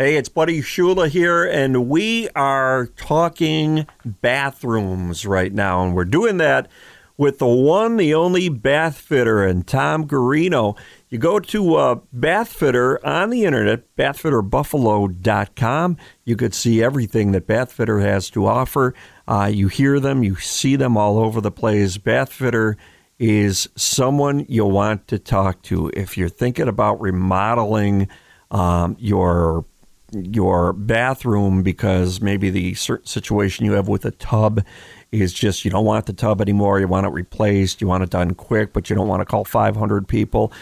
Hey, it's Buddy Shula here, and we are talking bathrooms right now, and we're doing that with the one, the only bath fitter, and Tom Garino. You go to uh, Bath Fitter on the internet, bathfitterbuffalo.com. You could see everything that Bath Fitter has to offer. Uh, you hear them, you see them all over the place. Bath Fitter is someone you want to talk to if you're thinking about remodeling um, your your bathroom because maybe the certain situation you have with a tub is just you don't want the tub anymore. You want it replaced. You want it done quick, but you don't want to call 500 people.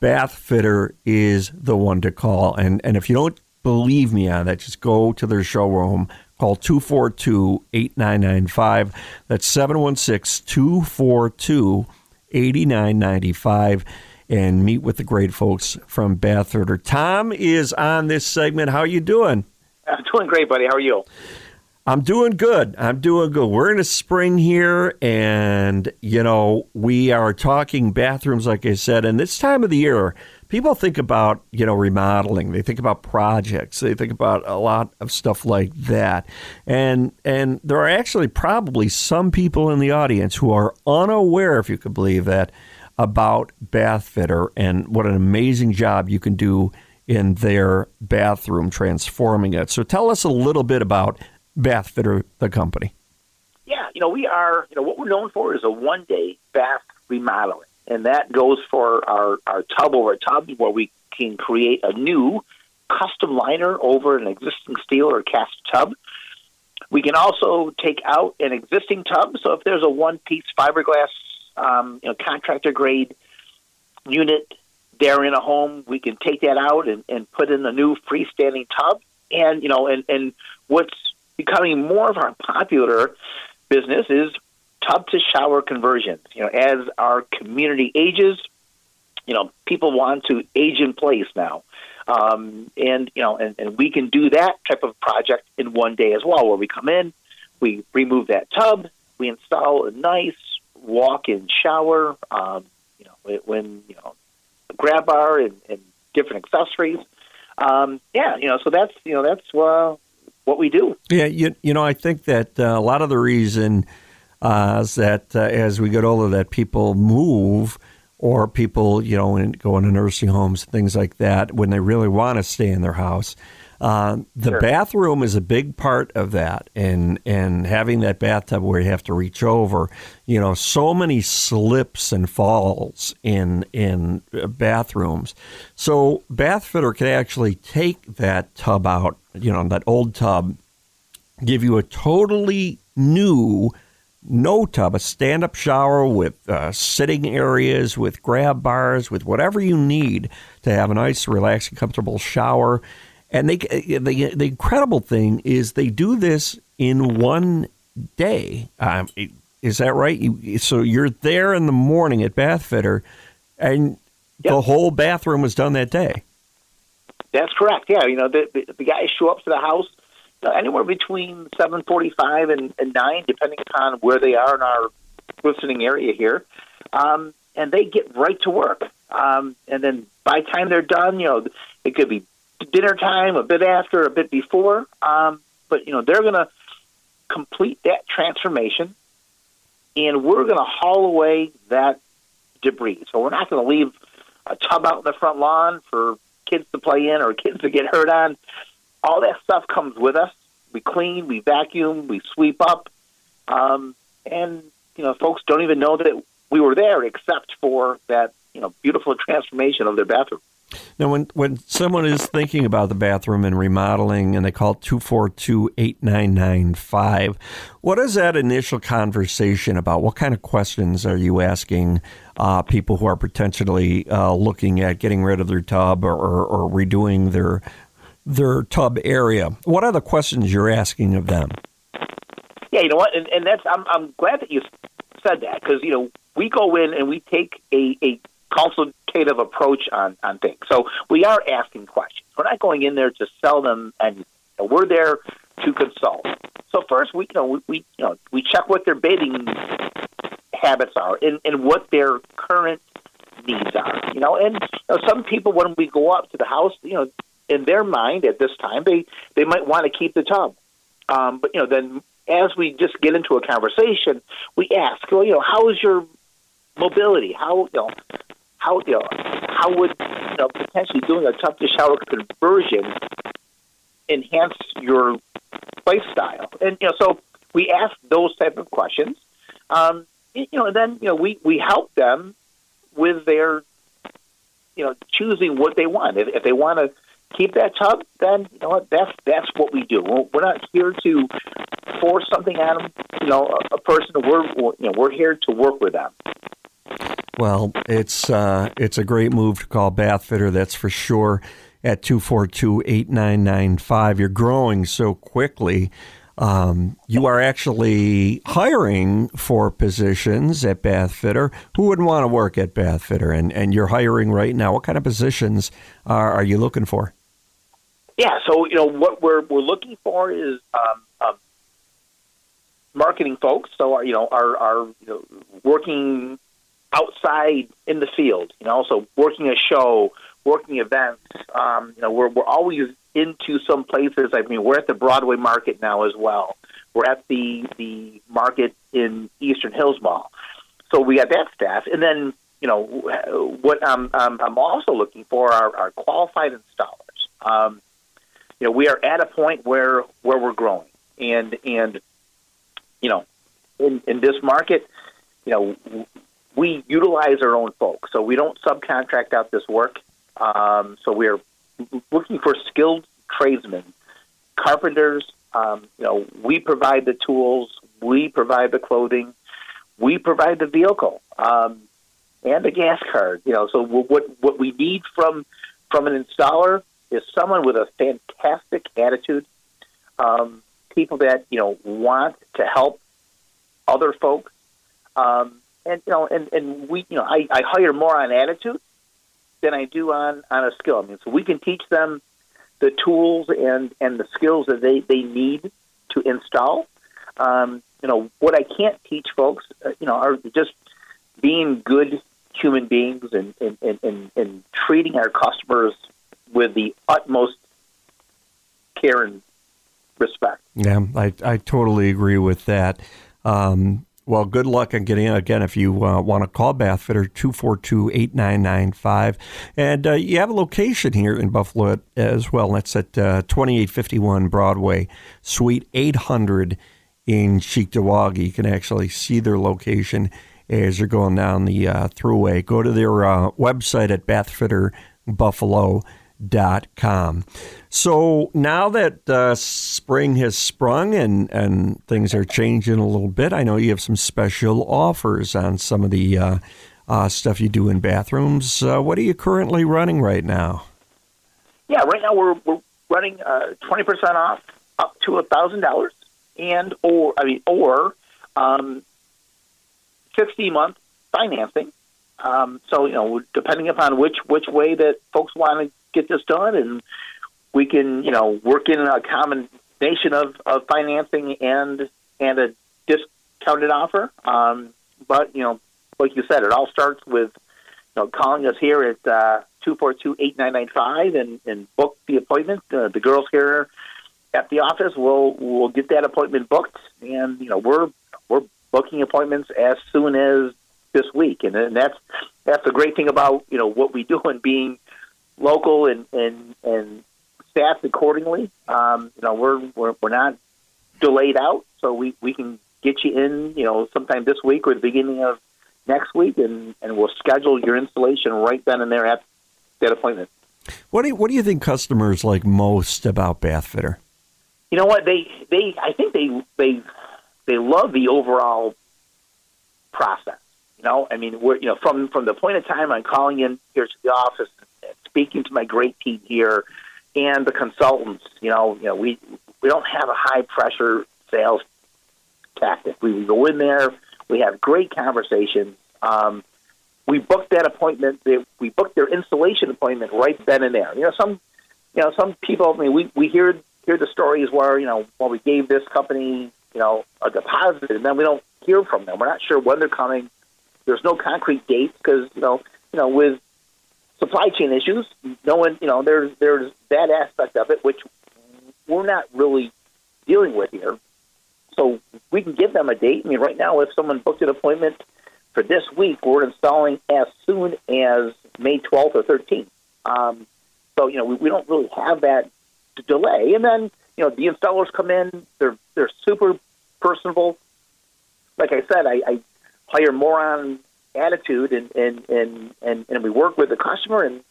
Bath Fitter is the one to call. And and if you don't believe me on that, just go to their showroom. Call 242 8995. That's 716 242 8995 and meet with the great folks from Bath Fitter. Tom is on this segment. How are you doing? I'm doing great, buddy. How are you? I'm doing good. I'm doing good. We're in the spring here, and you know we are talking bathrooms, like I said. And this time of the year, people think about you know remodeling. They think about projects. They think about a lot of stuff like that. And and there are actually probably some people in the audience who are unaware, if you could believe that, about Bath Fitter and what an amazing job you can do in their bathroom transforming it. So tell us a little bit about Bath Fitter, the company. Yeah, you know, we are, you know, what we're known for is a one day bath remodeling. And that goes for our, our tub over tub where we can create a new custom liner over an existing steel or cast tub. We can also take out an existing tub. So if there's a one piece fiberglass um, you know, contractor grade unit there in a home, we can take that out and, and put in a new freestanding tub. And you know, and, and what's becoming more of our popular business is tub to shower conversions. You know, as our community ages, you know, people want to age in place now. Um, and you know, and, and we can do that type of project in one day as well, where we come in, we remove that tub, we install a nice walk-in shower, um, you know, when you know, a grab bar and, and different accessories. Um, yeah, you know, so that's you know that's uh, what we do. Yeah, you you know, I think that uh, a lot of the reason uh, is that uh, as we get older, that people move or people you know go into nursing homes, things like that, when they really want to stay in their house. Uh, the sure. bathroom is a big part of that, and and having that bathtub where you have to reach over, you know, so many slips and falls in in bathrooms. So bath fitter can actually take that tub out, you know, that old tub, give you a totally new no tub, a stand up shower with uh, sitting areas, with grab bars, with whatever you need to have a nice, relaxing, comfortable shower. And they, the, the incredible thing is they do this in one day. Um, is that right? You, so you're there in the morning at Bath Fitter, and yep. the whole bathroom was done that day. That's correct. Yeah, you know the the, the guys show up to the house uh, anywhere between seven forty-five and, and nine, depending upon where they are in our listening area here, um, and they get right to work. Um, and then by the time they're done, you know, it could be dinner time, a bit after, a bit before. Um, but you know they're going to complete that transformation, and we're going to haul away that debris. So we're not going to leave a tub out in the front lawn for kids to play in or kids to get hurt on. all that stuff comes with us. We clean, we vacuum, we sweep up, um, and you know, folks don't even know that we were there except for that you know beautiful transformation of their bathroom. Now, when, when someone is thinking about the bathroom and remodeling and they call 242 8995, what is that initial conversation about? What kind of questions are you asking uh, people who are potentially uh, looking at getting rid of their tub or, or, or redoing their, their tub area? What are the questions you're asking of them? Yeah, you know what? And, and that's, I'm, I'm glad that you said that because, you know, we go in and we take a, a consultative approach on, on things. So we are asking questions. We're not going in there to sell them, and we're there to consult. So first, we you know we, we you know we check what their bathing habits are and, and what their current needs are. You know, and you know, some people when we go up to the house, you know, in their mind at this time, they they might want to keep the tub, um, but you know then. As we just get into a conversation, we ask, well, you know, how is your mobility? How you know, how you know, how would you know potentially doing a tub to shower conversion enhance your lifestyle? And you know, so we ask those type of questions. Um, you know, and then you know we we help them with their you know choosing what they want. If, if they want to keep that tub, then you know what that's that's what we do. We're not here to force something on them. You know, a, a person. We're you know we're here to work with them. Well, it's uh, it's a great move to call Bathfitter, that's for sure. At 242 8995. You're growing so quickly. Um, you are actually hiring for positions at Bathfitter. Who would want to work at Bathfitter? And, and you're hiring right now. What kind of positions are, are you looking for? Yeah, so you know what we're we're looking for is um, um, marketing folks. So our, you know our our you know, working outside in the field. You know, so working a show, working events. Um, you know, we're we're always into some places. I mean, we're at the Broadway Market now as well. We're at the the market in Eastern Hills Mall. So we got that staff, and then you know what I'm I'm, I'm also looking for are, are qualified installers. Um, you know, we are at a point where where we're growing, and and you know, in in this market, you know, we utilize our own folks, so we don't subcontract out this work. Um, so we are looking for skilled tradesmen, carpenters. Um, you know, we provide the tools, we provide the clothing, we provide the vehicle um, and the gas card. You know, so what what we need from from an installer is someone with a fantastic attitude, um, people that you know want to help other folks, um, and you know, and and we, you know, I, I hire more on attitude than I do on on a skill. I mean, so we can teach them the tools and and the skills that they they need to install. Um, you know, what I can't teach folks, uh, you know, are just being good human beings and and, and, and and treating our customers with the utmost care and respect. Yeah, I, I totally agree with that. Um, well, good luck on getting in. Again, if you uh, want to call Bathfitter, 242 8995. And uh, you have a location here in Buffalo as well. That's at uh, 2851 Broadway, Suite 800 in Cheektowaga. You can actually see their location as you're going down the uh, throughway. Go to their uh, website at bathfitterbuffalo.com com. So now that uh, spring has sprung and, and things are changing a little bit, I know you have some special offers on some of the uh, uh, stuff you do in bathrooms. Uh, what are you currently running right now? Yeah, right now we're, we're running uh, twenty percent off up to a thousand dollars, and or I mean or um, sixty month financing. Um, so you know, depending upon which which way that folks want to get this done, and we can, you know, work in a combination of, of financing and and a discounted offer. Um, but you know, like you said, it all starts with you know calling us here at uh, two four two eight nine nine five and and book the appointment. Uh, the girls here at the office will will get that appointment booked, and you know we're we're booking appointments as soon as this week, and, and that's that's the great thing about you know what we do and being local and and and staffed accordingly. Um, you know, we're, we're we're not delayed out, so we we can get you in. You know, sometime this week or the beginning of next week, and and we'll schedule your installation right then and there at that appointment. What do you, what do you think customers like most about Bathfitter? You know what they they I think they they they love the overall process. You know, I mean, we're you know from from the point of time I'm calling in here to the office, and speaking to my great team here, and the consultants. You know, you know we we don't have a high pressure sales tactic. We, go in there, we have great conversations. Um, we booked that appointment. We booked their installation appointment right then and there. You know, some you know some people. I mean, we we hear hear the stories where you know, well, we gave this company you know a deposit, and then we don't hear from them. We're not sure when they're coming. There's no concrete dates because you know you know with supply chain issues, no one you know there's there's that aspect of it which we're not really dealing with here. So we can give them a date. I mean, right now, if someone booked an appointment for this week, we're installing as soon as May 12th or 13th. Um, so you know, we, we don't really have that delay. And then you know, the installers come in; they're they're super personable. Like I said, I, I hire more on attitude, and and, and and and we work with the customer, and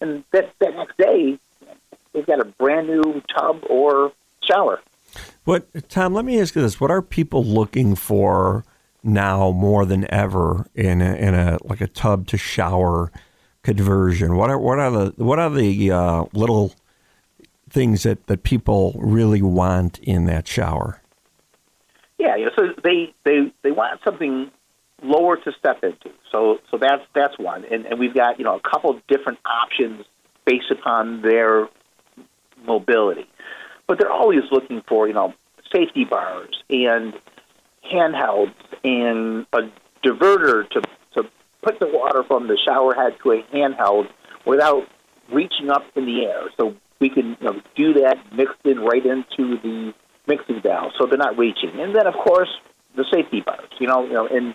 and that that next day, they've got a brand new tub or shower. What Tom? Let me ask you this: What are people looking for now more than ever in a, in a like a tub to shower conversion? What are what are the what are the uh, little things that, that people really want in that shower? Yeah, you know, so they, they they want something lower to step into. So so that's that's one, and and we've got you know a couple different options based upon their mobility, but they're always looking for you know safety bars and handhelds and a diverter to to put the water from the shower head to a handheld without reaching up in the air. So we can you know, do that mixed in right into the mixing valve, so they're not reaching. And then, of course, the safety bars. You know, you know, and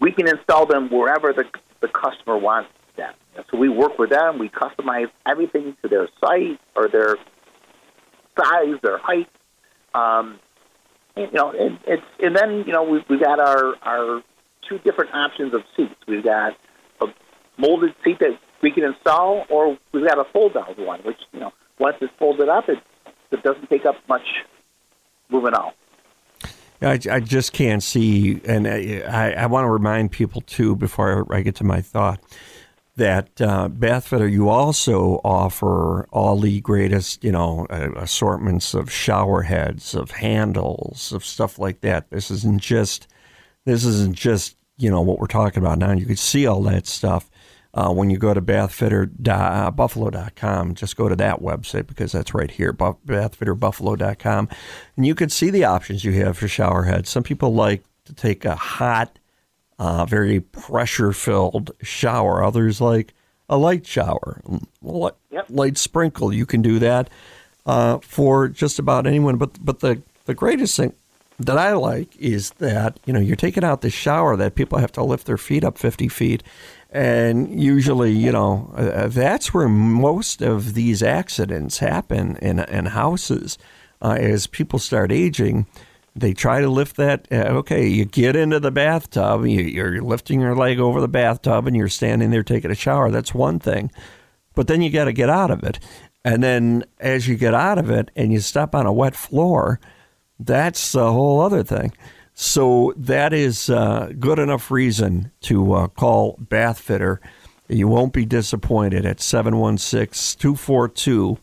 we can install them wherever the the customer wants them. So we work with them. We customize everything to their site or their size, their height. Um, and, you know, and it's and then you know we we've got our our two different options of seats. We've got a molded seat that we can install, or we've got a fold down one, which you know once it's folded up, it it doesn't take up much moving out. I, I just can't see, and I, I want to remind people too before I get to my thought that uh, Bathfitter, you also offer all the greatest, you know, assortments of shower heads, of handles, of stuff like that. This isn't just, this isn't just, you know, what we're talking about now. You can see all that stuff uh, when you go to bathfitterbuffalo.com. Just go to that website because that's right here, bathfitterbuffalo.com, and you can see the options you have for shower heads. Some people like to take a hot uh, very pressure filled shower. Others like a light shower, light, yep. light sprinkle. You can do that uh, for just about anyone. But but the the greatest thing that I like is that you know you're taking out the shower that people have to lift their feet up 50 feet, and usually you know uh, that's where most of these accidents happen in in houses uh, as people start aging they try to lift that. Uh, okay, you get into the bathtub, you, are lifting your leg over the bathtub, and you're standing there taking a shower. That's one thing, but then you got to get out of it. And then as you get out of it and you step on a wet floor, that's a whole other thing. So that is uh, good enough reason to uh, call Bathfitter. You won't be disappointed at 716 242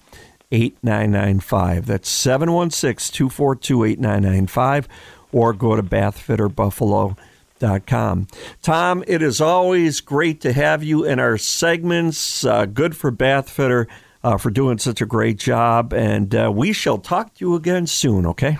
8995. That's 716 242 8995 or go to bathfitterbuffalo.com. Tom, it is always great to have you in our segments. Uh, good for Bathfitter uh, for doing such a great job. And uh, we shall talk to you again soon, okay?